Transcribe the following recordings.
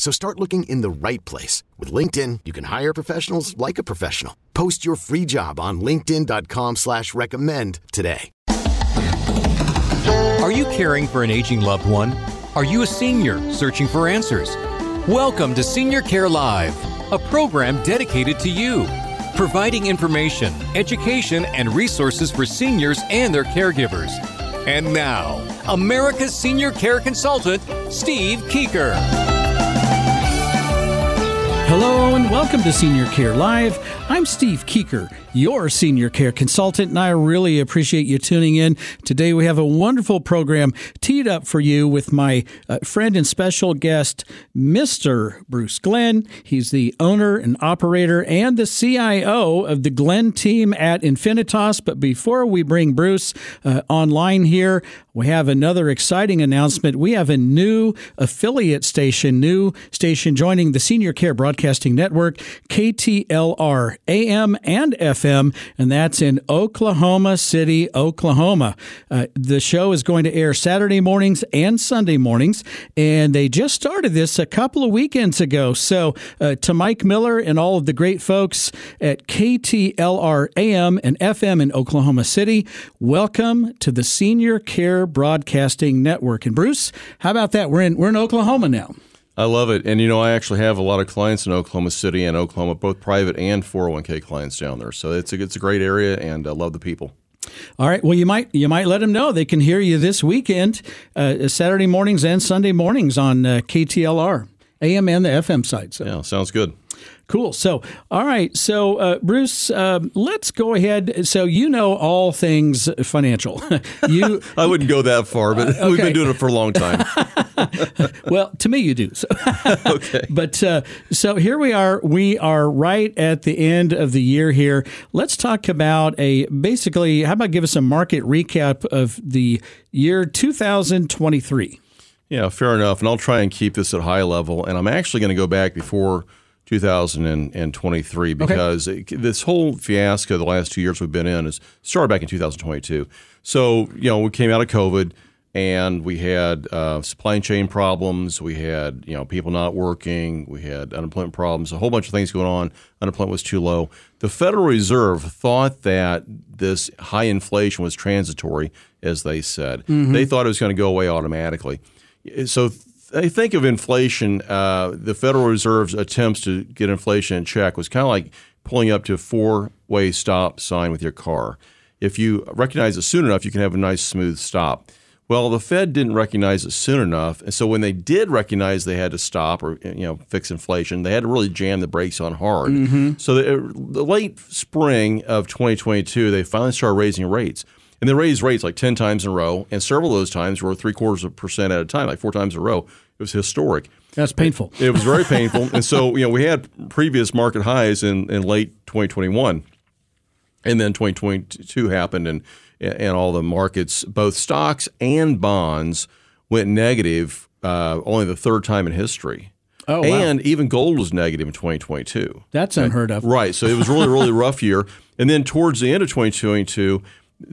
So start looking in the right place. With LinkedIn, you can hire professionals like a professional. Post your free job on linkedin.com slash recommend today. Are you caring for an aging loved one? Are you a senior searching for answers? Welcome to Senior Care Live, a program dedicated to you, providing information, education, and resources for seniors and their caregivers. And now, America's senior care consultant, Steve Keeker. Hello and welcome to Senior Care Live. I'm Steve Keeker, your senior care consultant, and I really appreciate you tuning in. Today we have a wonderful program teed up for you with my uh, friend and special guest, Mr. Bruce Glenn. He's the owner and operator and the CIO of the Glenn team at Infinitas. But before we bring Bruce uh, online here, we have another exciting announcement. We have a new affiliate station, new station joining the Senior Care Broadcasting Network, KTLR, AM and FM, and that's in Oklahoma City, Oklahoma. Uh, the show is going to air Saturday mornings and Sunday mornings, and they just started this a couple of weekends ago. So, uh, to Mike Miller and all of the great folks at KTLR, AM and FM in Oklahoma City, welcome to the Senior Care Broadcasting Network. And Bruce, how about that? We're in we're in Oklahoma now. I love it. And, you know, I actually have a lot of clients in Oklahoma City and Oklahoma, both private and 401k clients down there. So it's a, it's a great area and I love the people. All right. Well, you might you might let them know they can hear you this weekend, uh, Saturday mornings and Sunday mornings on uh, KTLR, AM and the FM side. So. Yeah, sounds good. Cool. So, all right. So, uh, Bruce, uh, let's go ahead. So, you know all things financial. you, I wouldn't go that far, but okay. we've been doing it for a long time. well, to me, you do. So. okay. But uh, so here we are. We are right at the end of the year here. Let's talk about a basically. How about give us a market recap of the year 2023? Yeah, fair enough. And I'll try and keep this at high level. And I'm actually going to go back before 2023 because okay. this whole fiasco the last two years we've been in is started back in 2022. So, you know, we came out of COVID and we had uh, supply chain problems. We had, you know, people not working. We had unemployment problems, a whole bunch of things going on. Unemployment was too low. The Federal Reserve thought that this high inflation was transitory, as they said. Mm-hmm. They thought it was going to go away automatically. So I think of inflation, uh, the Federal Reserve's attempts to get inflation in check was kind of like pulling up to a four way stop sign with your car. If you recognize it soon enough, you can have a nice smooth stop. Well, the Fed didn't recognize it soon enough, and so when they did recognize they had to stop or you know fix inflation, they had to really jam the brakes on hard. Mm-hmm. So the, the late spring of 2022, they finally started raising rates. And they raised rates like 10 times in a row, and several of those times were three quarters of a percent at a time, like four times in a row. It was historic. That's painful. It, it was very painful. and so, you know, we had previous market highs in, in late 2021. And then 2022 happened, and, and all the markets, both stocks and bonds, went negative uh, only the third time in history. Oh, and wow. even gold was negative in 2022. That's unheard of. Right. So it was really, really rough year. And then towards the end of 2022,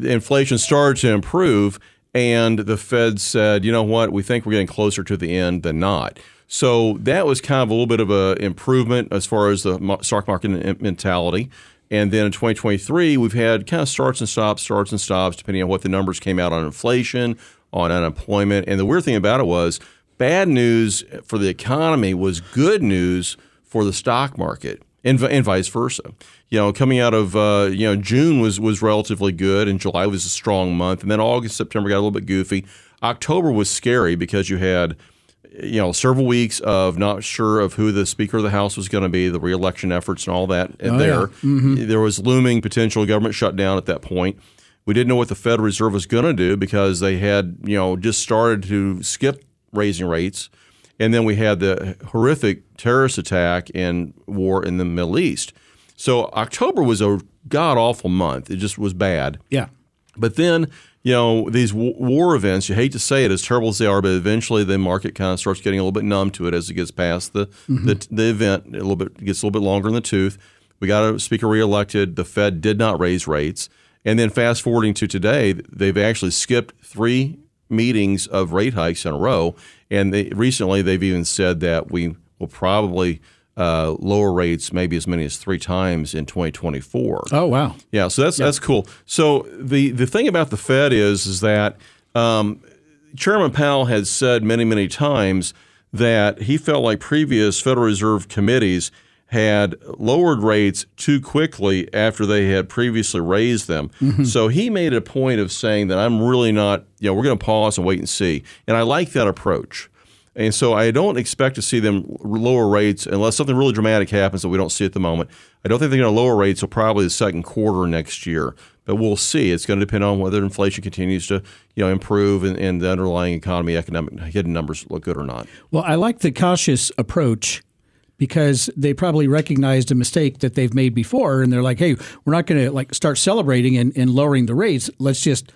inflation started to improve, and the Fed said, you know what, we think we're getting closer to the end than not. So that was kind of a little bit of an improvement as far as the stock market mentality. And then in 2023, we've had kind of starts and stops, starts and stops, depending on what the numbers came out on inflation, on unemployment. And the weird thing about it was bad news for the economy was good news for the stock market and, and vice versa. You know, coming out of uh, you know June was was relatively good, and July was a strong month, and then August, September got a little bit goofy. October was scary because you had you know several weeks of not sure of who the Speaker of the House was going to be, the reelection efforts and all that. Oh, there, yeah. Mm-hmm. there was looming potential government shutdown at that point. We didn't know what the Federal Reserve was going to do because they had you know just started to skip raising rates. And then we had the horrific terrorist attack and war in the Middle East. So October was a god awful month. It just was bad. Yeah. But then, you know, these w- war events, you hate to say it, as terrible as they are, but eventually the market kind of starts getting a little bit numb to it as it gets past the, mm-hmm. the, the event. A little bit gets a little bit longer in the tooth. We got a speaker reelected. The Fed did not raise rates. And then fast forwarding to today, they've actually skipped three meetings of rate hikes in a row. And they, recently, they've even said that we will probably uh, lower rates maybe as many as three times in 2024. Oh wow. Yeah, so that's that's cool. So the the thing about the Fed is is that um, Chairman Powell had said many many times that he felt like previous Federal Reserve committees had lowered rates too quickly after they had previously raised them. Mm-hmm. So he made a point of saying that I'm really not, you know, we're going to pause and wait and see. And I like that approach. And so I don't expect to see them lower rates unless something really dramatic happens that we don't see at the moment. I don't think they're going to lower rates until probably the second quarter next year. But we'll see. It's going to depend on whether inflation continues to, you know, improve and, and the underlying economy, economic hidden numbers look good or not. Well, I like the cautious approach because they probably recognized a mistake that they've made before, and they're like, "Hey, we're not going to like start celebrating and, and lowering the rates. Let's just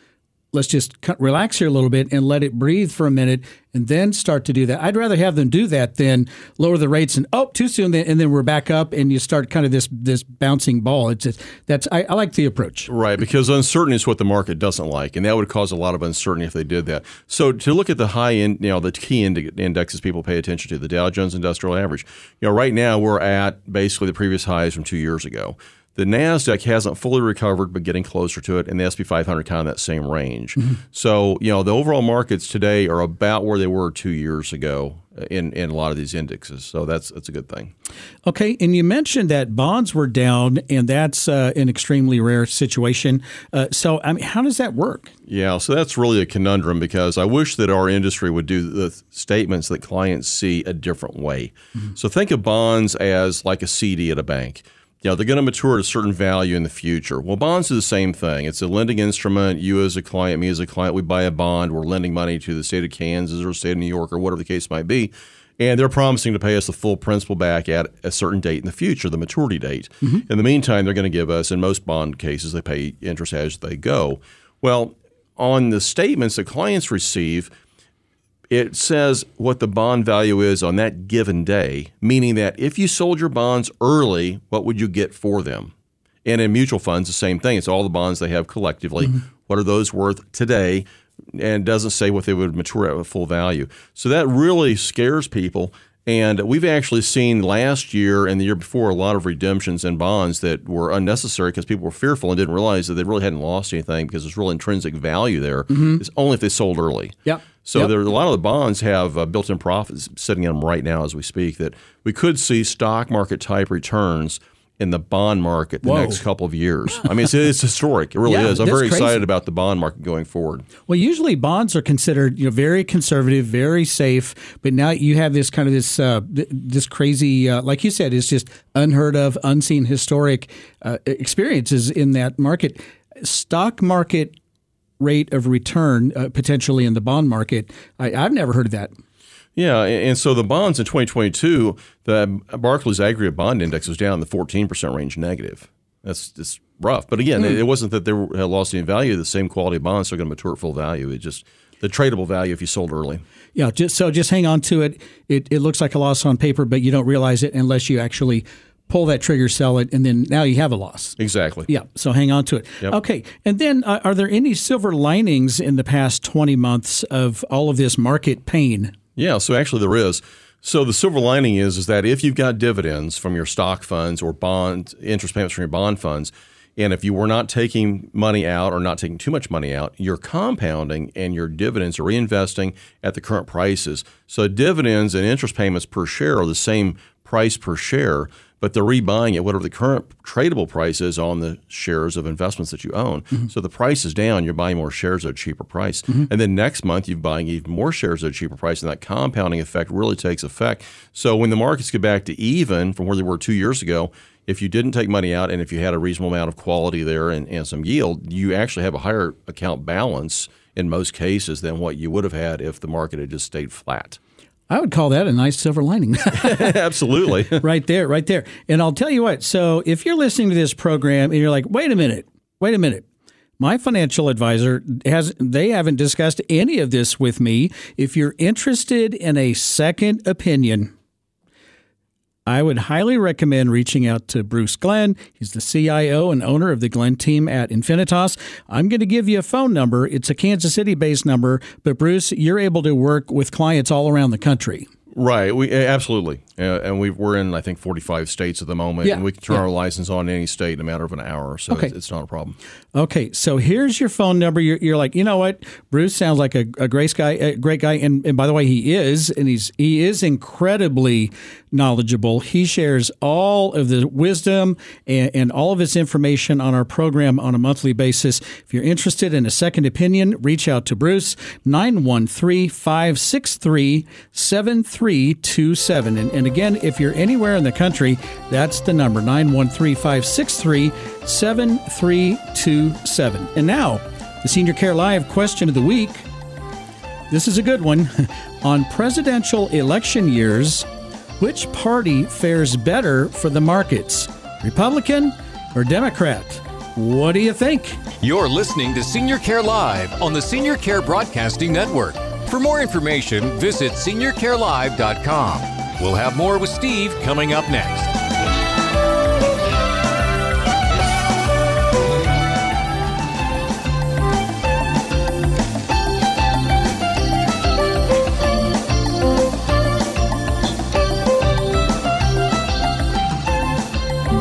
let's just relax here a little bit and let it breathe for a minute, and then start to do that." I'd rather have them do that than lower the rates and oh, too soon, and then we're back up, and you start kind of this this bouncing ball. It's just, that's I, I like the approach. Right, because uncertainty is what the market doesn't like, and that would cause a lot of uncertainty if they did that. So to look at the high end, you know, the key indexes people pay attention to, the Dow Jones Industrial Average. You know, right now we're at basically the previous highs from two years ago. The Nasdaq hasn't fully recovered, but getting closer to it, and the S&P 500 kind of that same range. So you know, the overall markets today are about where they were two years ago in in a lot of these indexes. So that's that's a good thing. Okay, and you mentioned that bonds were down, and that's uh, an extremely rare situation. Uh, so, I mean, how does that work? Yeah, so that's really a conundrum because I wish that our industry would do the statements that clients see a different way. So think of bonds as like a CD at a bank. You know, they're going to mature at a certain value in the future. Well, bonds are the same thing. It's a lending instrument. You as a client, me as a client, we buy a bond. We're lending money to the state of Kansas or the state of New York or whatever the case might be. And they're promising to pay us the full principal back at a certain date in the future, the maturity date. Mm-hmm. In the meantime, they're going to give us, in most bond cases, they pay interest as they go. Well, on the statements that clients receive, it says what the bond value is on that given day, meaning that if you sold your bonds early, what would you get for them? And in mutual funds, the same thing. It's all the bonds they have collectively. Mm-hmm. What are those worth today? And it doesn't say what they would mature at full value. So that really scares people. And we've actually seen last year and the year before a lot of redemptions in bonds that were unnecessary because people were fearful and didn't realize that they really hadn't lost anything because there's real intrinsic value there. Mm-hmm. It's only if they sold early. Yep. So Yep. there, a lot of the bonds have uh, built-in profits sitting in them right now as we speak. That we could see stock market type returns in the bond market the Whoa. next couple of years. I mean, it's, it's historic. It really Yeah, is. I'm very crazy. excited about the bond market going forward. Well, usually bonds are considered you know very conservative, very safe, but now you have this kind of this uh, this crazy, uh, like you said, it's just unheard of, unseen, historic uh, experiences in that market. Stock market rate of return uh, potentially in the bond market. I, I've never heard of that. Yeah, and so the bonds in 2022, the Barclays Aggregate Bond Index was down in the 14% range negative. That's just rough. But again, it, it wasn't that they were, had lost any value. The same quality bonds are going to mature at full value. It just the tradable value if you sold early. Yeah, just so just hang on to it. It it looks like a loss on paper, but you don't realize it unless you actually pull that trigger, sell it, and then now you have a loss. Exactly. Yeah, so hang on to it. Yep. Okay, and then uh, are there any silver linings in the past 20 months of all of this market pain? Yeah, so actually there is. So the silver lining is is that if you've got dividends from your stock funds or bond interest payments from your bond funds, and if you were not taking money out or not taking too much money out, you're compounding and your dividends are reinvesting at the current prices. So dividends and interest payments per share are the same price per share, but they're rebuying at whatever the current tradable price is on the shares of investments that you own. Mm-hmm. So the price is down, you're buying more shares at a cheaper price. Mm-hmm. And then next month, you're buying even more shares at a cheaper price, and that compounding effect really takes effect. So when the markets get back to even from where they were two years ago, if you didn't take money out and if you had a reasonable amount of quality there and, and some yield, you actually have a higher account balance in most cases than what you would have had if the market had just stayed flat. I would call that a nice silver lining. Absolutely. right there, right there. And I'll tell you what. So if you're listening to this program and you're like, wait a minute, wait a minute. My financial advisor has they haven't discussed any of this with me. If you're interested in a second opinion, I would highly recommend reaching out to Bruce Glenn. He's the CIO and owner of the Glenn team at Infinitas. I'm going to give you a phone number. It's a Kansas City based number, but Bruce, you're able to work with clients all around the country. Right. We absolutely, uh, and we we're in I think 45 states at the moment, Yeah, and we can turn yeah. our license on in any state in a matter of an hour, so Okay. it's, it's not a problem. Okay, so here's your phone number. You're, you're like, you know what? Bruce sounds like a, a great guy. A great guy, and, and by the way, he is, and he's he is incredibly knowledgeable. He shares all of the wisdom and, and all of his information on our program on a monthly basis. If you're interested in a second opinion, reach out to Bruce 913-563-7327. And, and again, if you're anywhere in the country, that's the number 913-563-7327. And now, the Senior Care Live question of the week. This is a good one. On presidential election years, which party fares better for the markets? Republican or Democrat? What do you think? You're listening to Senior Care Live on the Senior Care Broadcasting Network. For more information, visit seniorcarelive.com. We'll have more with Steve coming up next.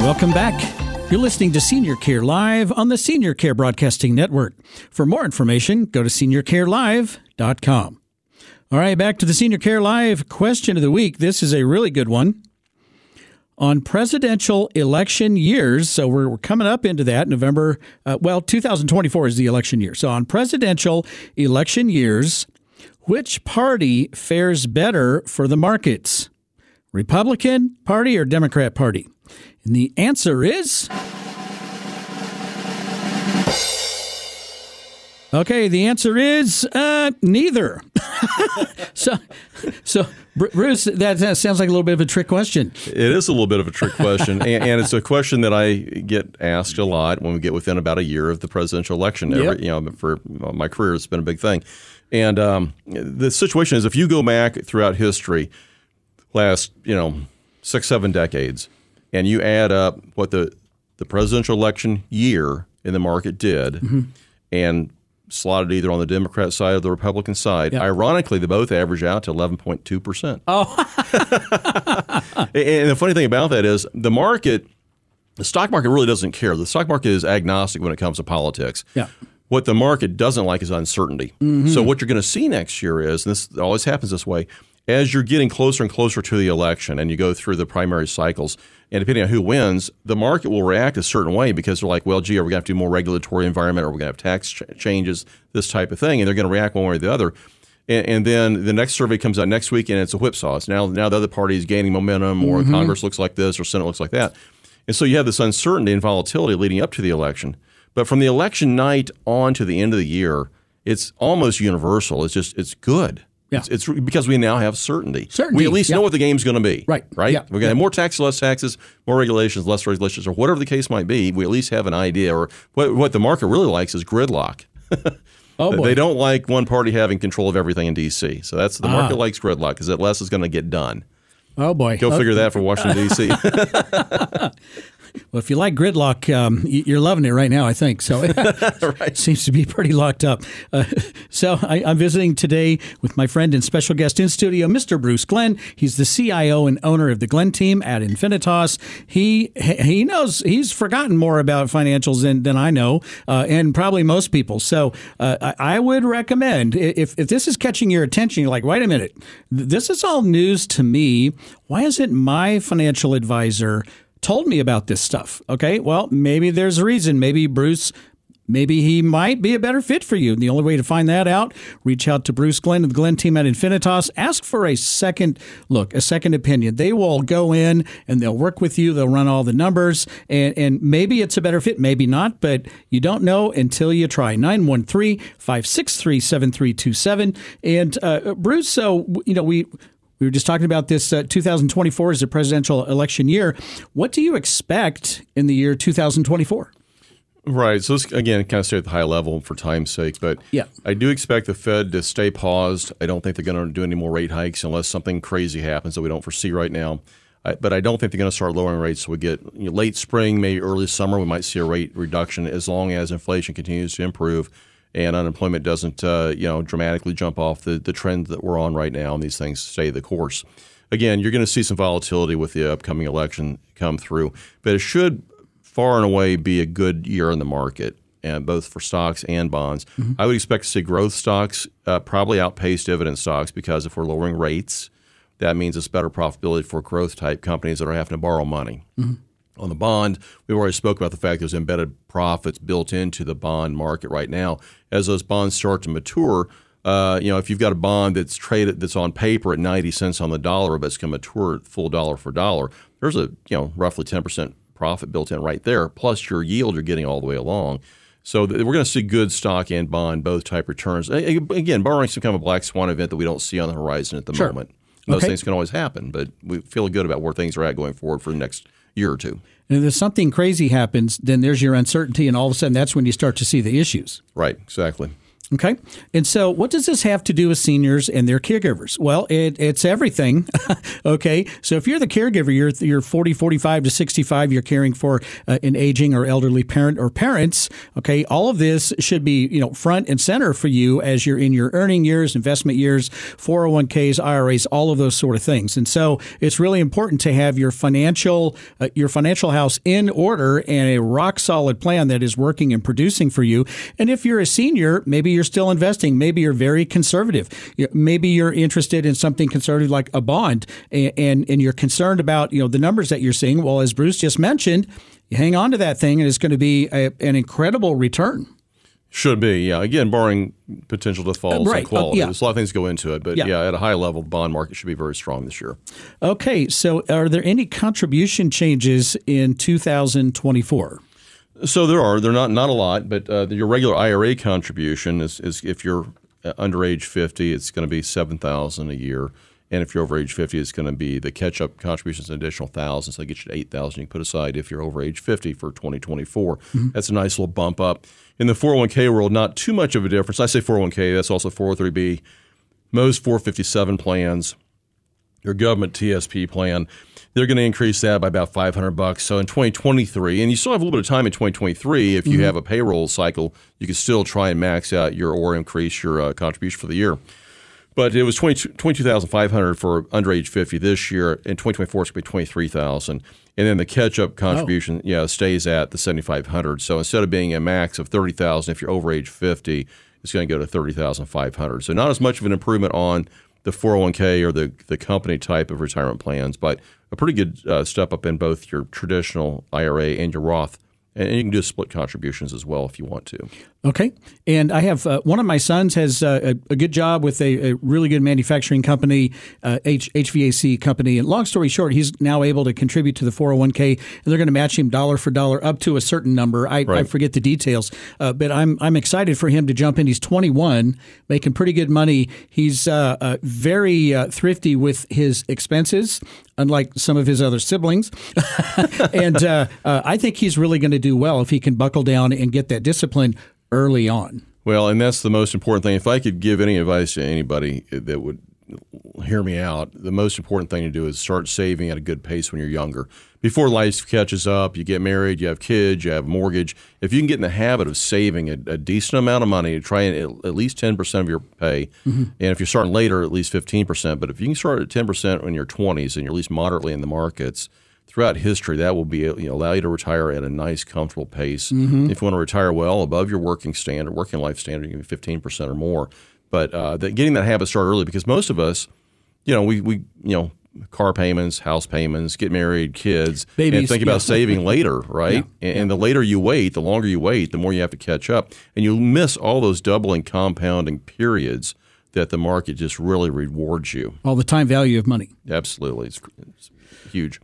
Welcome back. You're listening to Senior Care Live on the Senior Care Broadcasting Network. For more information, go to seniorcarelive.com. All right, back to the Senior Care Live question of the week. This is a really good one. On presidential election years, so we're, we're coming up into that November, uh, well, 2024 is the election year. So on presidential election years, which party fares better for the markets? Republican Party or Democrat Party? And the answer is. Okay, the answer is uh, neither. so, so Bruce, that, that sounds like a little bit of a trick question. It is a little bit of a trick question, and, and it's a question that I get asked a lot when we get within about a year of the presidential election. Every, Yep. You know, for my career, it's been a big thing. And um, the situation is, if you go back throughout history, last you know six seven decades, and you add up what the the presidential election year in the market did, Mm-hmm. and slotted either on the Democrat side or the Republican side, Yeah. ironically, they both average out to eleven point two percent. Oh, And the funny thing about that is the market, the stock market really doesn't care. The stock market is agnostic when it comes to politics. Yeah. What the market doesn't like is uncertainty. Mm-hmm. So what you're going to see next year is, and this always happens this way, as you're getting closer and closer to the election and you go through the primary cycles, and depending on who wins, the market will react a certain way because they're like, well, gee, are we going to have to do more regulatory environment? Or are we going to have tax ch- changes? This type of thing. And they're going to react one way or the other. And, and then the next survey comes out next week, and it's a whipsaw. It's now now the other party is gaining momentum, or mm-hmm. Congress looks like this, or Senate looks like that, and so you have this uncertainty and volatility leading up to the election. But from the election night on to the end of the year, it's almost universal. It's just it's good. Yeah. It's, it's because we now have certainty. Certainty, We at least yeah. know what the game's going to be. Right. Right. Yeah. We're going to have more taxes, less taxes, more regulations, less regulations, or whatever the case might be. We at least have an idea. Or what what the market really likes is gridlock. Oh boy. They don't like one party having control of everything in D.C. So that's the Ah. market likes gridlock because less is going to get done. oh boy. Go Oh, figure that for Washington D.C. Well, if you like gridlock, um, you're loving it right now, I think. So it seems to be pretty locked up. Uh, so I, am visiting today with my friend and special guest in studio, Mr. Bruce Glenn. He's the CIO and owner of the Glenn team at Infinitas. He he knows he's forgotten more about financials than, than I know, uh, and probably most people. So uh, I, I, would recommend if if this is catching your attention, you're like, wait a minute, this is all news to me. Why isn't my financial advisor told me about this stuff. Okay, well, maybe there's a reason. Maybe Bruce maybe he might be a better fit for you. And the only way to find that out, reach out to Bruce Glenn of the Glenn team at Infinitas. Ask for a second look, a second opinion. They will go in and they'll work with you. They'll run all the numbers, and, and maybe it's a better fit, maybe not, but you don't know until you try. 913 563 7327. And uh, Bruce, so, you know, we we were just talking about this. Uh, 2024 is a presidential election year. What do you expect in the year 2024? Right. So let's again kind of stay at the high level for time's sake. But yeah, I do expect the Fed to stay paused. I don't think they're going to do any more rate hikes unless something crazy happens that we don't foresee right now. I, but I don't think they're going to start lowering rates. So we get you know, late spring, maybe early summer, we might see a rate reduction as long as inflation continues to improve and unemployment doesn't uh, you know dramatically jump off the, the trend that we're on right now and these things stay the course. Again, you're going to see some volatility with the upcoming election come through, but it should far and away be a good year in the market, and both for stocks and bonds. Mm-hmm. I would expect to see growth stocks uh, probably outpace dividend stocks because if we're lowering rates, that means it's better profitability for growth type companies that are having to borrow money. Mm-hmm on the bond, We've already spoke about the fact there's embedded profits built into the bond market right now. As those bonds start to mature, uh, you know, if you've got a bond that's traded that's on paper at 90 cents on the dollar, but it's going to mature at full dollar for dollar, there's a you know roughly 10 percent profit built in right there, plus your yield you're getting all the way along. So we're going to see good stock and bond both type returns. Again, barring some kind of a black swan event that we don't see on the horizon at the sure. moment. Those okay. things can always happen, but we feel good about where things are at going forward for the next year or two. And if something crazy happens, then there's your uncertainty, and all of a sudden that's when you start to see the issues. Right, exactly. Okay. And so, what does this have to do with seniors and their caregivers? Well, it, it's everything. okay. So, if you're the caregiver, you're, you're 40, 45 to 65, you're caring for uh, an aging or elderly parent or parents. Okay. All of this should be, you know, front and center for you as you're in your earning years, investment years, 401ks, IRAs, all of those sort of things. And so, it's really important to have your financial, uh, your financial house in order and a rock solid plan that is working and producing for you. And if you're a senior, maybe you're you're still investing. Maybe you're very conservative. Maybe you're interested in something conservative like a bond, and, and, and you're concerned about you know the numbers that you're seeing. Well, as Bruce just mentioned, you hang on to that thing, and it's going to be a, an incredible return. Should be, yeah. Again, barring potential defaults uh, right. and quality. Uh, yeah. There's a lot of things go into it, but yeah. yeah. at a high level, bond market should be very strong this year. Okay, so are there any contribution changes in 2024? So there are. They're not not a lot, but uh, your regular IRA contribution is, is if you're uh, under age 50, it's going to be 7000 a year. And if you're over age 50, it's going to be the catch up contributions an additional thousand. So that get you to 8000 you can put aside if you're over age 50 for 2024. Mm-hmm. That's a nice little bump up. In the 401k world, not too much of a difference. I say 401k, that's also 403b. Most 457 plans, your government TSP plan, they're going to increase that by about 500 bucks. So in 2023, and you still have a little bit of time in 2023, if you mm-hmm. have a payroll cycle, you can still try and max out your or increase your uh, contribution for the year. But it was 22,500 for under age 50 this year. In 2024, it's going to be 23,000. And then the catch-up contribution, oh. yeah, stays at the 7,500. So instead of being a max of 30,000, if you're over age 50, it's going to go to 30,500. So not as much of an improvement on the 401k or the, the company type of retirement plans, but a pretty good uh, step up in both your traditional IRA and your Roth. And you can do split contributions as well if you want to. Okay. And I have uh, one of my sons has uh, a, a, good job with a, a, really good manufacturing company, uh, H, HVAC company. And long story short, he's now able to contribute to the 401k, and they're going to match him dollar for dollar up to a certain number. I, right. I forget the details, uh, but I'm I'm excited for him to jump in. He's 21, making pretty good money. He's uh, uh, very thrifty with his expenses, unlike some of his other siblings. and I think he's really going to do well if he can buckle down and get that discipline early on. Well, and that's the most important thing. If I could give any advice to anybody that would hear me out, the most important thing to do is start saving at a good pace when you're younger before life catches up, you get married, you have kids, you have a mortgage. If you can get in the habit of saving a, a decent amount of money, try and at, least ten percent of your pay, mm-hmm. and if you're starting later, at least fifteen percent. But if you can start at ten percent in your twenties and you're at least moderately in the markets, throughout history, that will be you know, allow you to retire at a nice, comfortable pace. Mm-hmm. If you want to retire well above your working standard, working life standard, you can be fifteen percent or more. But uh, that, getting that habit started early, because most of us, you know, we we you know car payments, house payments, get married, kids, Babies, and think about yeah. saving later, right? Yeah. And, and, the later you wait, the longer you wait, the more you have to catch up, and you miss all those doubling, compounding periods that the market just really rewards you. All the time value of money. Absolutely, it's, it's huge.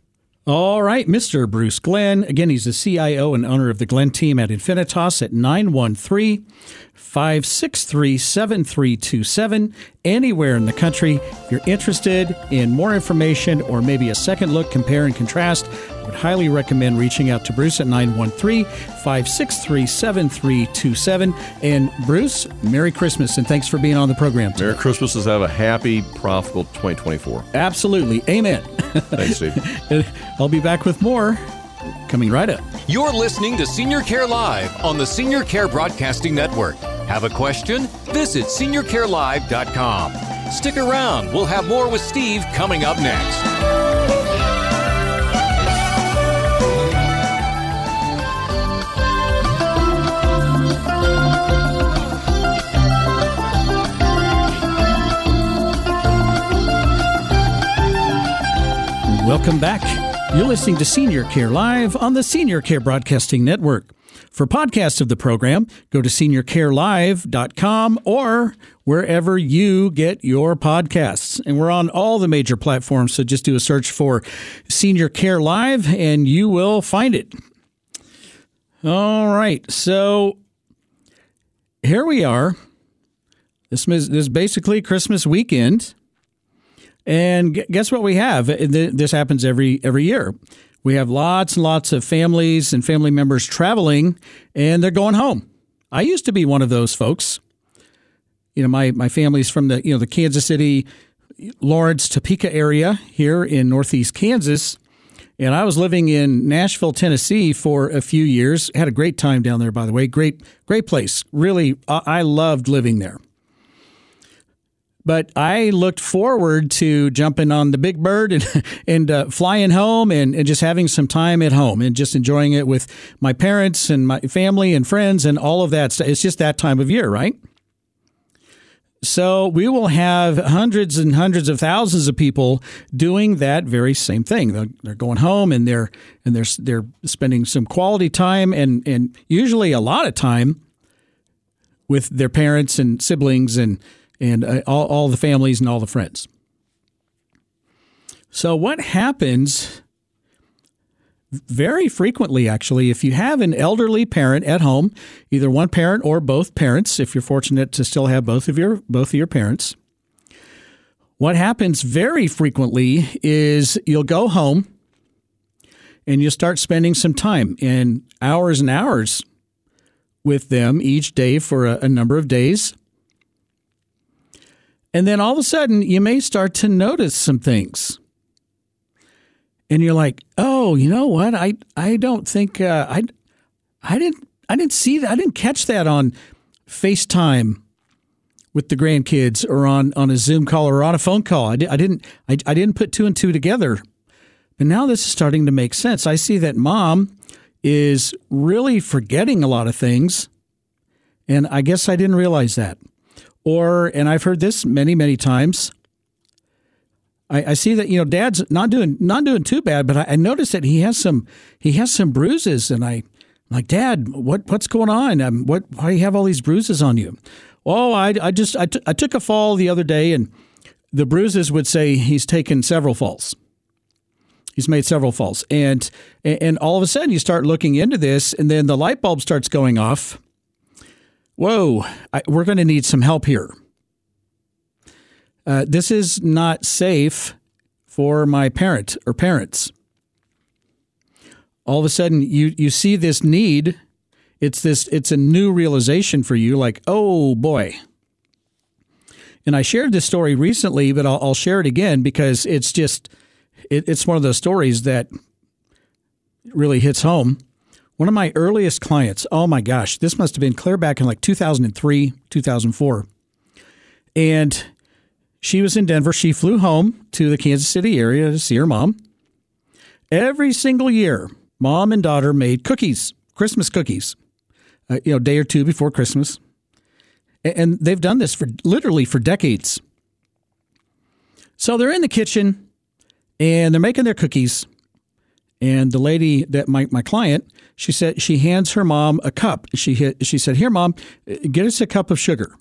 All right, Mr. Bruce Glenn. Again, he's the CIO and owner of the Glenn team at Infinitas at 913 563 7327. Anywhere in the country. If you're interested in more information or maybe a second look, compare and contrast, I would highly recommend reaching out to Bruce at 913 563 7327. And Bruce, Merry Christmas and thanks for being on the program. Today. Merry Christmas. Let's have a happy, profitable 2024. Absolutely. Amen. Thanks, Steve. I'll be back with more coming right up. You're listening to Senior Care Live on the Senior Care Broadcasting Network. Have a question? Visit seniorcarelive.com. Stick around. We'll have more with Steve coming up next. Welcome back. You're listening to Senior Care Live on the Senior Care Broadcasting Network. For podcasts of the program, go to seniorcarelive.com or wherever you get your podcasts. And we're on all the major platforms, so just do a search for Senior Care Live and you will find it. All right, so here we are. This is basically Christmas weekend. And guess what we have? This happens every every year. We have lots and lots of families and family members traveling, and they're going home. I used to be one of those folks. You know, my my family's from the you know the Kansas City, Lawrence, Topeka area here in Northeast Kansas. And I was living in Nashville, Tennessee for a few years. Had a great time down there, by the way. Great, great place. Really, I loved living there. But I looked forward to jumping on the big bird and and uh, flying home and, and just having some time at home and just enjoying it with my parents and my family and friends and all of that. It's just that time of year, right? So we will have hundreds and hundreds of thousands of people doing that very same thing. They're, they're, going home and they're and they're they're spending some quality time and and usually a lot of time with their parents and siblings and and uh, all, all the families and all the friends. So, what happens very frequently, actually, if you have an elderly parent at home, either one parent or both parents, if you're fortunate to still have both of your both of your parents, what happens very frequently is you'll go home and you'll start spending some time and hours and hours with them each day for a, a number of days. And then all of a sudden, you may start to notice some things. And you're like, oh, you know what? I, I don't think uh, I, I didn't I didn't see that. I didn't catch that on FaceTime with the grandkids or on, on a Zoom call or on a phone call. I, di- I didn't I, I didn't put two and two together. But now this is starting to make sense. I see that mom is really forgetting a lot of things. And I guess I didn't realize that. Or, and I've heard this many, many times. I, I see that you know Dad's not doing not doing too bad, but I, I noticed that he has some he has some bruises, and I am like Dad, what what's going on? Um, what why do you have all these bruises on you? Oh, I, I just I, t- I took a fall the other day, and the bruises would say he's taken several falls. He's made several falls, and and all of a sudden you start looking into this, and then the light bulb starts going off, whoa, I, we're going to need some help here. Uh, this is not safe for my parent or parents. All of a sudden, you, you see this need. It's this. It's a new realization for you. Like, oh boy. And I shared this story recently, but I'll, I'll share it again because it's just, it, it's one of those stories that really hits home. One of my earliest clients, oh my gosh, this must have been clear back in like 2003, 2004. And she was in Denver. She flew home to the Kansas City area to see her mom. Every single year, mom and daughter made cookies, Christmas cookies, uh, you know, day or two before Christmas. And they've done this for literally for decades. So they're in the kitchen and they're making their cookies. And the lady that my, my client, she said she hands her mom a cup. She hit, she said, "Here, mom, get us a cup of sugar."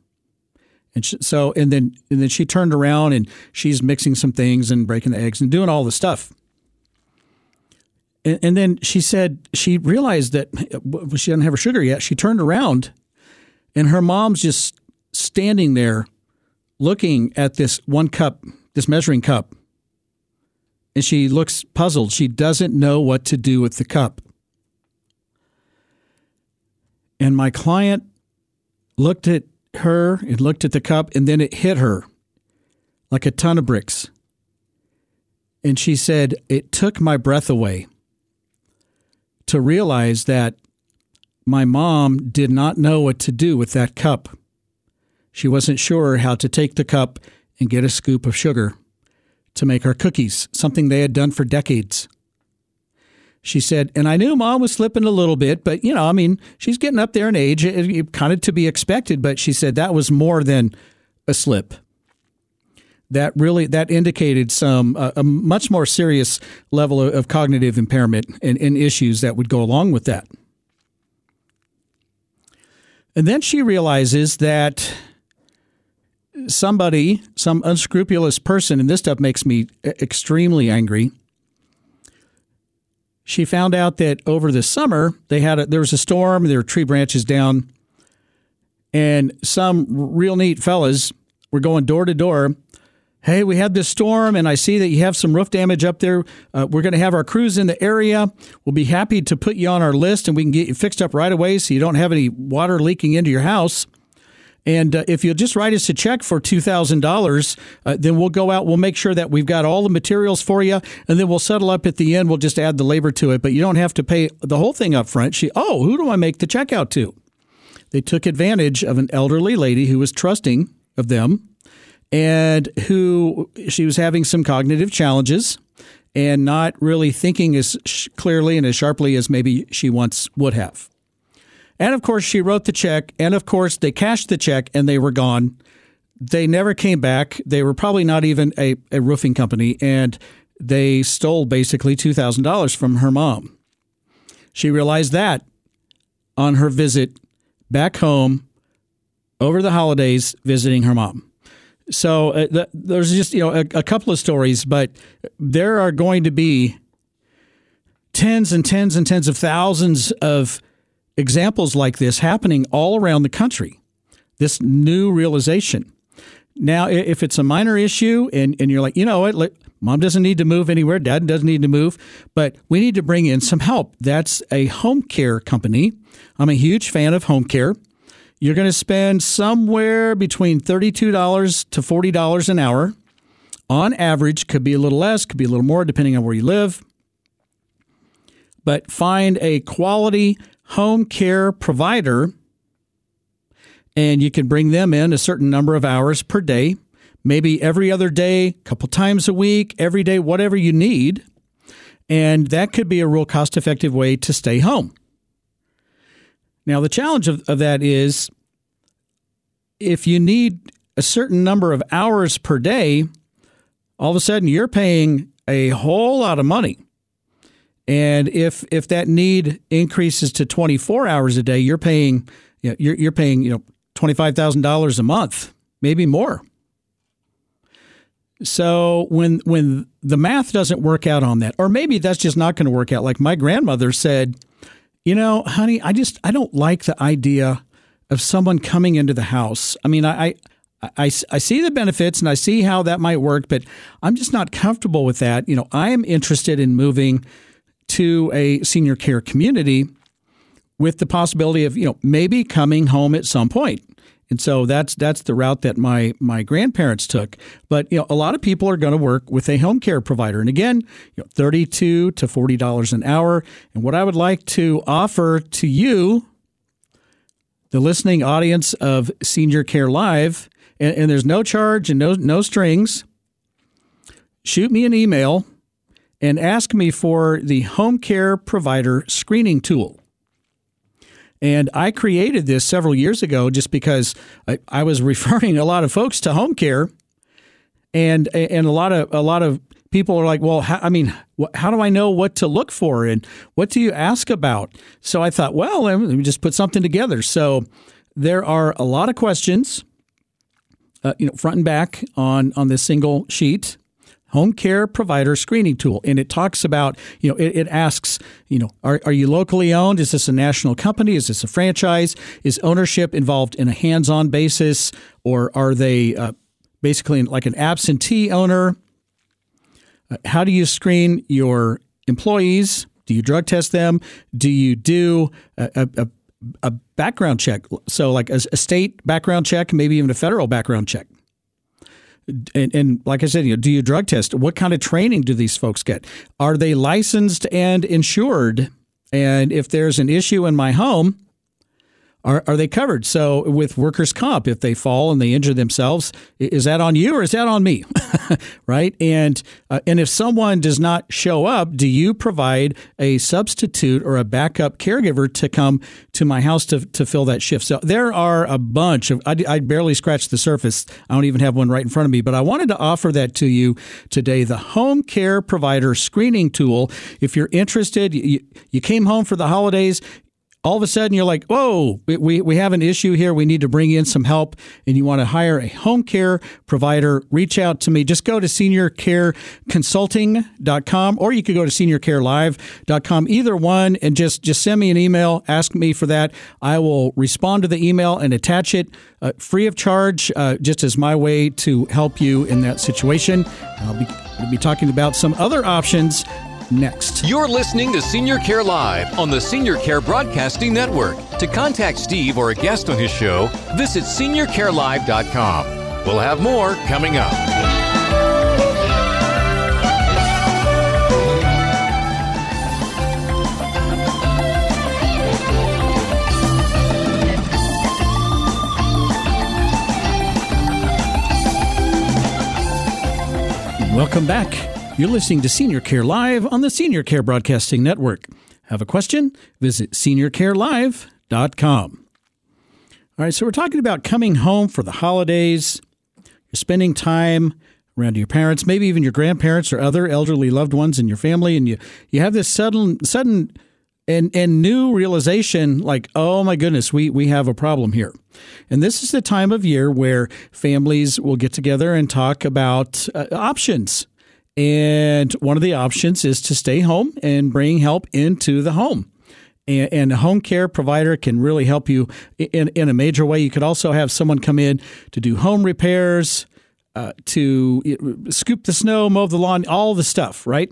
And she, so and then and then she turned around and she's mixing some things and breaking the eggs and doing all the stuff. And, and then she said she realized that she didn't have her sugar yet. She turned around, and her mom's just standing there, looking at this one cup, this measuring cup, and she looks puzzled. She doesn't know what to do with the cup. And my client looked at her and looked at the cup, and then it hit her like a ton of bricks. And she said, It took my breath away to realize that my mom did not know what to do with that cup. She wasn't sure how to take the cup and get a scoop of sugar to make our cookies, something they had done for decades. She said, and I knew mom was slipping a little bit, but you know, I mean, she's getting up there in age, it kind of to be expected. But she said that was more than a slip. That really that indicated some uh, a much more serious level of, of cognitive impairment and, and issues that would go along with that. And then she realizes that somebody, some unscrupulous person, and this stuff makes me eh, extremely angry. She found out that over the summer they had a, there was a storm, there were tree branches down, and some real neat fellas were going door to door. Hey, we had this storm, and I see that you have some roof damage up there. Uh, we're going to have our crews in the area. We'll be happy to put you on our list, and we can get you fixed up right away so you don't have any water leaking into your house. And uh, if you'll just write us a check for $2,000, uh, then we'll go out, we'll make sure that we've got all the materials for you, and then we'll settle up at the end. We'll just add the labor to it, but you don't have to pay the whole thing up front. She, oh, who do I make the check out to? They took advantage of an elderly lady who was trusting of them and who she was having some cognitive challenges and not really thinking as clearly and as sharply as maybe she once would have. And of course, she wrote the check. And of course, they cashed the check and they were gone. They never came back. They were probably not even a, a roofing company. And they stole basically $2,000 from her mom. She realized that on her visit back home over the holidays visiting her mom. So uh, the, there's just you know a, a couple of stories, but there are going to be tens and tens and tens of thousands of examples like this happening all around the country. This new realization. Now, if it's a minor issue and, and you're like, you know what, mom doesn't need to move anywhere, dad doesn't need to move, but we need to bring in some help. That's a home care company. I'm a huge fan of home care. You're going to spend somewhere between $32 to $40 an hour. On average, could be a little less, could be a little more, depending on where you live. But find a quality home care provider, and you can bring them in a certain number of hours per day, maybe every other day, a couple times a week, every day, whatever you need. And that could be a real cost effective way to stay home. Now, the challenge of, of that is if you need a certain number of hours per day, all of a sudden you're paying a whole lot of money and if if that need increases to 24 hours a day, you're paying you know, you're you're paying you know twenty five thousand dollars a month, maybe more. So when when the math doesn't work out on that, or maybe that's just not going to work out. Like my grandmother said, you know, honey, I just I don't like the idea of someone coming into the house. I mean, I, I I, I see the benefits and I see how that might work, but I'm just not comfortable with that. You know, I am interested in moving to a senior care community with the possibility of, you know, maybe coming home at some point. And so that's that's the route that my my grandparents took. But you know, a lot of people are going to work with a home care provider, and again, you know, thirty-two to forty dollars an hour. And what I would like to offer to you, the listening audience of Senior Care Live, and, and there's no charge and no no strings. Shoot me an email and ask me for the home care provider screening tool. And I created this several years ago just because I, I, was referring a lot of folks to home care, and and a lot of a lot of people are like, well, how, I mean, how do I know what to look for and what do you ask about? So I thought, well, let me just put something together. So there are a lot of questions, uh, you know, front and back on on this single sheet home care provider screening tool. And it talks about, you know, it, it, asks, you know, are, are you locally owned? Is this a national company? Is this a franchise? Is ownership involved in a hands on basis? Or are they uh, basically like an absentee owner? Uh, how do you screen your employees? Do you drug test them? Do you do a, a, a background check? So, like a, a state background check, maybe even a federal background check and, and, like I said, you know, do you drug test? What kind of training do these folks get? Are they licensed and insured? And if there's an issue in my home, are, are they covered? So with workers' comp, if they fall and they injure themselves, is that on you or is that on me? right? And uh, and if someone does not show up, do you provide a substitute or a backup caregiver to come to my house to, to fill that shift? So there are a bunch of. I, I barely scratched the surface. I don't even have one right in front of me, but I wanted to offer that to you today. The home care provider screening tool. If you're interested, you, you came home for the holidays all of a sudden you're like, whoa, we, we have an issue here. We need to bring in some help. And you want to hire a home care provider, reach out to me. Just go to seniorcareconsulting.com or you could go to seniorcarelive.com, either one, and just, just send me an email. Ask me for that. I will respond to the email and attach it uh, free of charge, uh, just as my way to help you in that situation. I'll be, I'll be talking about some other options next. You're listening to Senior Care Live on the Senior Care Broadcasting Network. To contact Steve or a guest on his show, visit seniorcarelive.com. We'll have more coming up. Welcome back. You're listening to Senior Care Live on the Senior Care Broadcasting Network. Have a question? Visit seniorcarelive.com. All right, so we're talking about coming home for the holidays. You're spending time around your parents, maybe even your grandparents or other elderly loved ones in your family, and you, you have this sudden sudden and and new realization like, oh my goodness, we, we have a problem here. And this is the time of year where families will get together and talk about uh, options and one of the options is to stay home and bring help into the home. And, a home care provider can really help you in, in a major way. You could also have someone come in to do home repairs, uh, to scoop the snow, mow the lawn, all the stuff, right?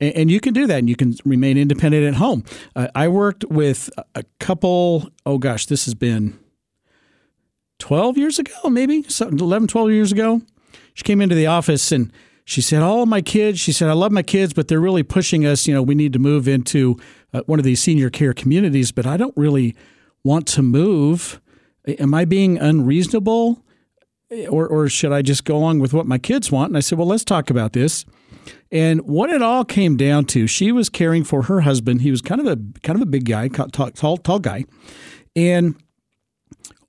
And, and you can do that and you can remain independent at home. Uh, I worked with a couple, oh gosh, this has been 12 years ago, maybe 11, 12 years ago. She came into the office and she said, All my kids, she said, I love my kids, but they're really pushing us. You know, we need to move into uh, one of these senior care communities, but I don't really want to move. Am I being unreasonable? Or, or should I just go along with what my kids want? And I said, Well, let's talk about this. And what it all came down to, she was caring for her husband. He was kind of a kind of a big guy, tall, tall, tall guy, and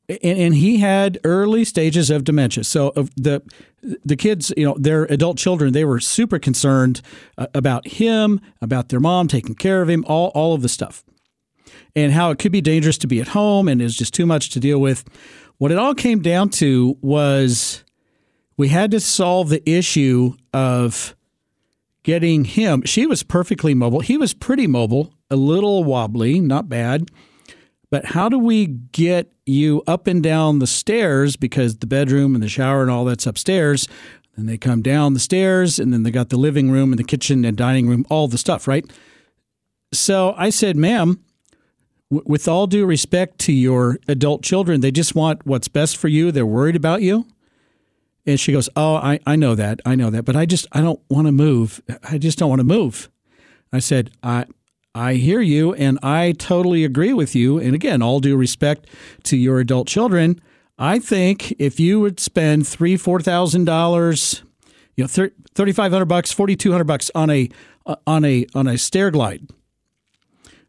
and, and he had early stages of dementia. So the the kids, you know, their adult children, they were super concerned uh, about him, about their mom taking care of him, all all of the stuff, and how it could be dangerous to be at home and is just too much to deal with. What it all came down to was we had to solve the issue of getting him. She was perfectly mobile. He was pretty mobile, a little wobbly, not bad. But how do we get you up and down the stairs because the bedroom and the shower and all that's upstairs? And they come down the stairs and then they got the living room and the kitchen and dining room, all the stuff, right? So I said, ma'am, with all due respect to your adult children, they just want what's best for you. They're worried about you. And she goes, Oh, I, I know that. I know that. But I just, I don't want to move. I just don't want to move. I said, I, I hear you and I totally agree with you. And again, all due respect to your adult children, I think if you would spend three, four thousand dollars, you know, thirty five hundred bucks, forty two hundred bucks on a uh, on a on a stair glide,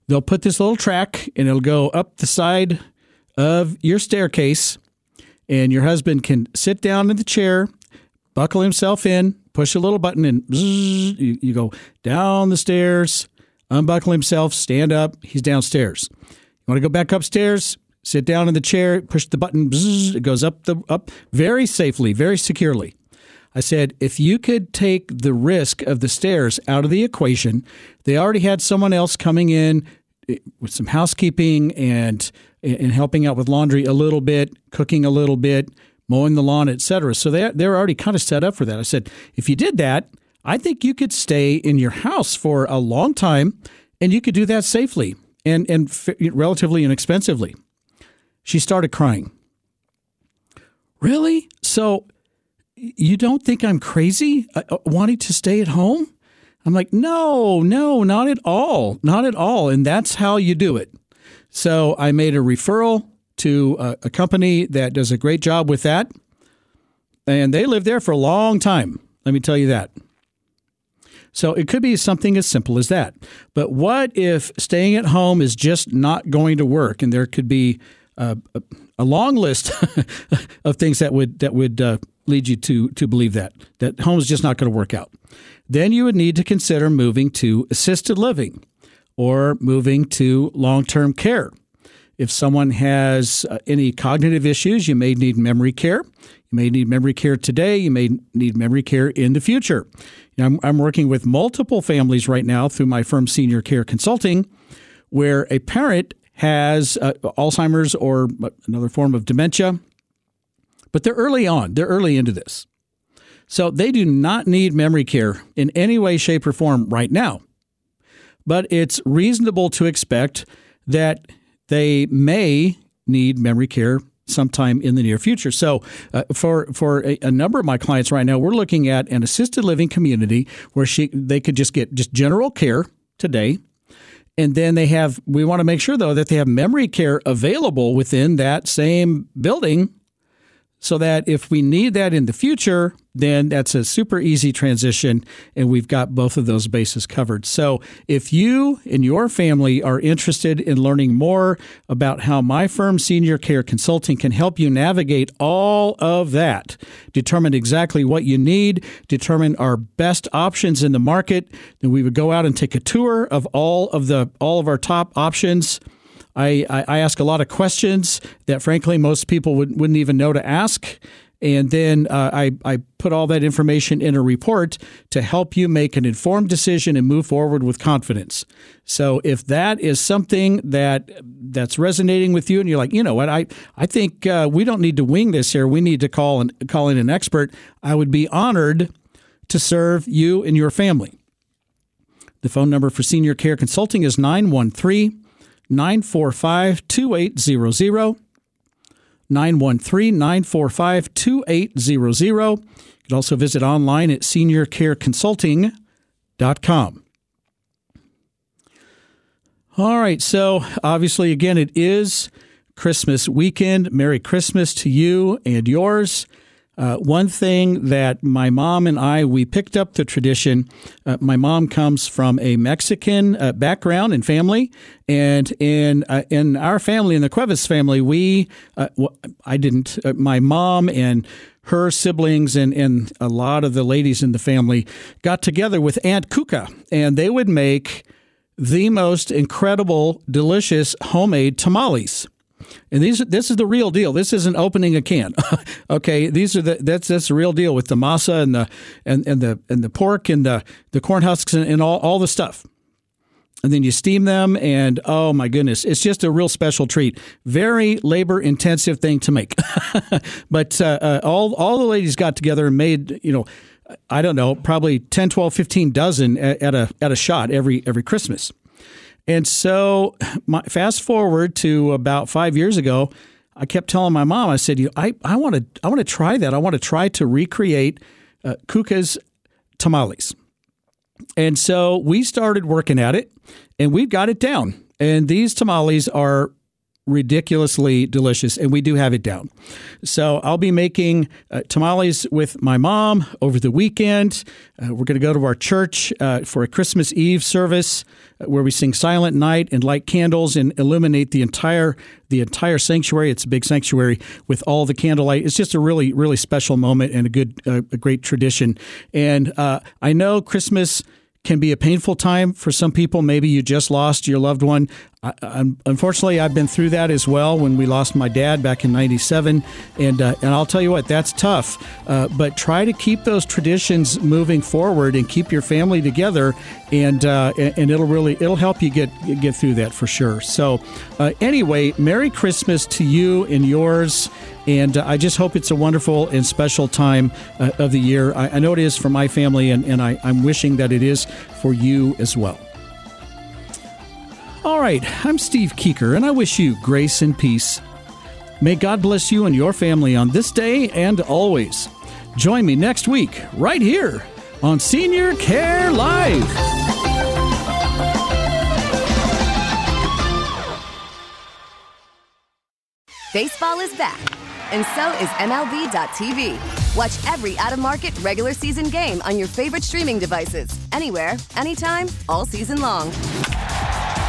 they'll put this little track and it'll go up the side of your staircase, and your husband can sit down in the chair, buckle himself in, push a little button, and you, you go down the stairs, unbuckle himself, stand up, he's downstairs. You want to go back upstairs? sit down in the chair, push the button, it goes up the up very safely, very securely. I said, if you could take the risk of the stairs out of the equation, they already had someone else coming in eh, with some housekeeping and and helping out with laundry a little bit, cooking a little bit, mowing the lawn, etc. So they they're already kind of set up for that. I said, if you did that, I think you could stay in your house for a long time, and you could do that safely and and relatively inexpensively. She started crying. Really? So you don't think I'm crazy uh, uh, wanting to stay at home? I'm like, no, no, not at all. Not at all. And that's how you do it. So I made a referral to a, a company that does a great job with that. And they lived there for a long time. Let me tell you that. So it could be something as simple as that. But what if staying at home is just not going to work and there could be uh, a long list of things that would that would uh, lead you to to believe that that home is just not going to work out. Then you would need to consider moving to assisted living or moving to long term care. If someone has uh, any cognitive issues, you may need memory care. You may need memory care today. You may need memory care in the future. I'm, I'm working with multiple families right now through my firm, Senior Care Consulting, where a parent has uh, Alzheimer's or another form of dementia, but they're early on, they're early into this. So they do not need memory care in any way, shape, or form right now. But it's reasonable to expect that they may need memory care sometime in the near future. So, uh, for for a, a, number of my clients right now, we're looking at an assisted living community where she they could just get just general care today, and then they have, we want to make sure though that they have memory care available within that same building so that if we need that in the future, then that's a super easy transition and we've got both of those bases covered. So if you and your family are interested in learning more about how my firm Senior Care Consulting can help you navigate all of that, determine exactly what you need, determine our best options in the market, then we would go out and take a tour of all of the all of our top options I, I, ask a lot of questions that, frankly, most people would, wouldn't even know to ask. And then uh, I, I put all that information in a report to help you make an informed decision and move forward with confidence. So if that is something that that's resonating with you, and you're like, you know what, I I think uh, we don't need to wing this here. We need to call and call in an expert. I would be honored to serve you and your family. The phone number for Senior Care Consulting is 913 945 2800. 913 945 2800. You can also visit online at seniorcareconsulting.com. All right, so obviously, again, it is Christmas weekend. Merry Christmas to you and yours. Uh, one thing that my mom and I we picked up the tradition. Uh, my mom comes from a Mexican uh, background and family, and in uh, in our family, in the Cuevas family, we uh, I didn't. Uh, my mom and her siblings and, and a lot of the ladies in the family got together with Aunt Kuka and they would make the most incredible, delicious homemade tamales. And these this is the real deal. This isn't opening a can. okay, these are the that's that's the real deal with the masa and the and, and the and the pork and the the corn husks and, and all all the stuff. And then you steam them, and oh my goodness, it's just a real special treat. Very labor intensive thing to make, but uh, uh, all all the ladies got together and made you know I don't know, probably 10, 12, 15 dozen at, at, a at a shot every every Christmas. And so, my, fast forward to about five years ago, I kept telling my mom, I said, I, I want to I want to try that. I want to try to recreate uh, Kuka's tamales. And so we started working at it and we've got it down. And these tamales are ridiculously delicious, and we do have it down. So I'll be making uh, tamales with my mom over the weekend. Uh, we're going to go to our church uh, for a Christmas Eve service uh, where we sing Silent Night and light candles and illuminate the entire the entire sanctuary. It's a big sanctuary with all the candlelight. It's just a really really special moment and a good uh, a great tradition. And uh, I know Christmas can be a painful time for some people. Maybe you just lost your loved one. I, unfortunately, I've been through that as well when we lost my dad back in '97, and uh, and I'll tell you what, that's tough. Uh, but try to keep those traditions moving forward and keep your family together, and uh, and it'll really it'll help you get get through that for sure. So, uh, anyway, Merry Christmas to you and yours, and uh, I just hope it's a wonderful and special time uh, of the year. I, I, know it is for my family, and, and I, I'm wishing that it is for you as well. All right, I'm Steve Keeker, and I wish you grace and peace. May God bless you and your family on this day and always. Join me next week, right here on Senior Care Live. Baseball is back, and so is MLB.tv. Watch every out of market regular season game on your favorite streaming devices, anywhere, anytime, all season long.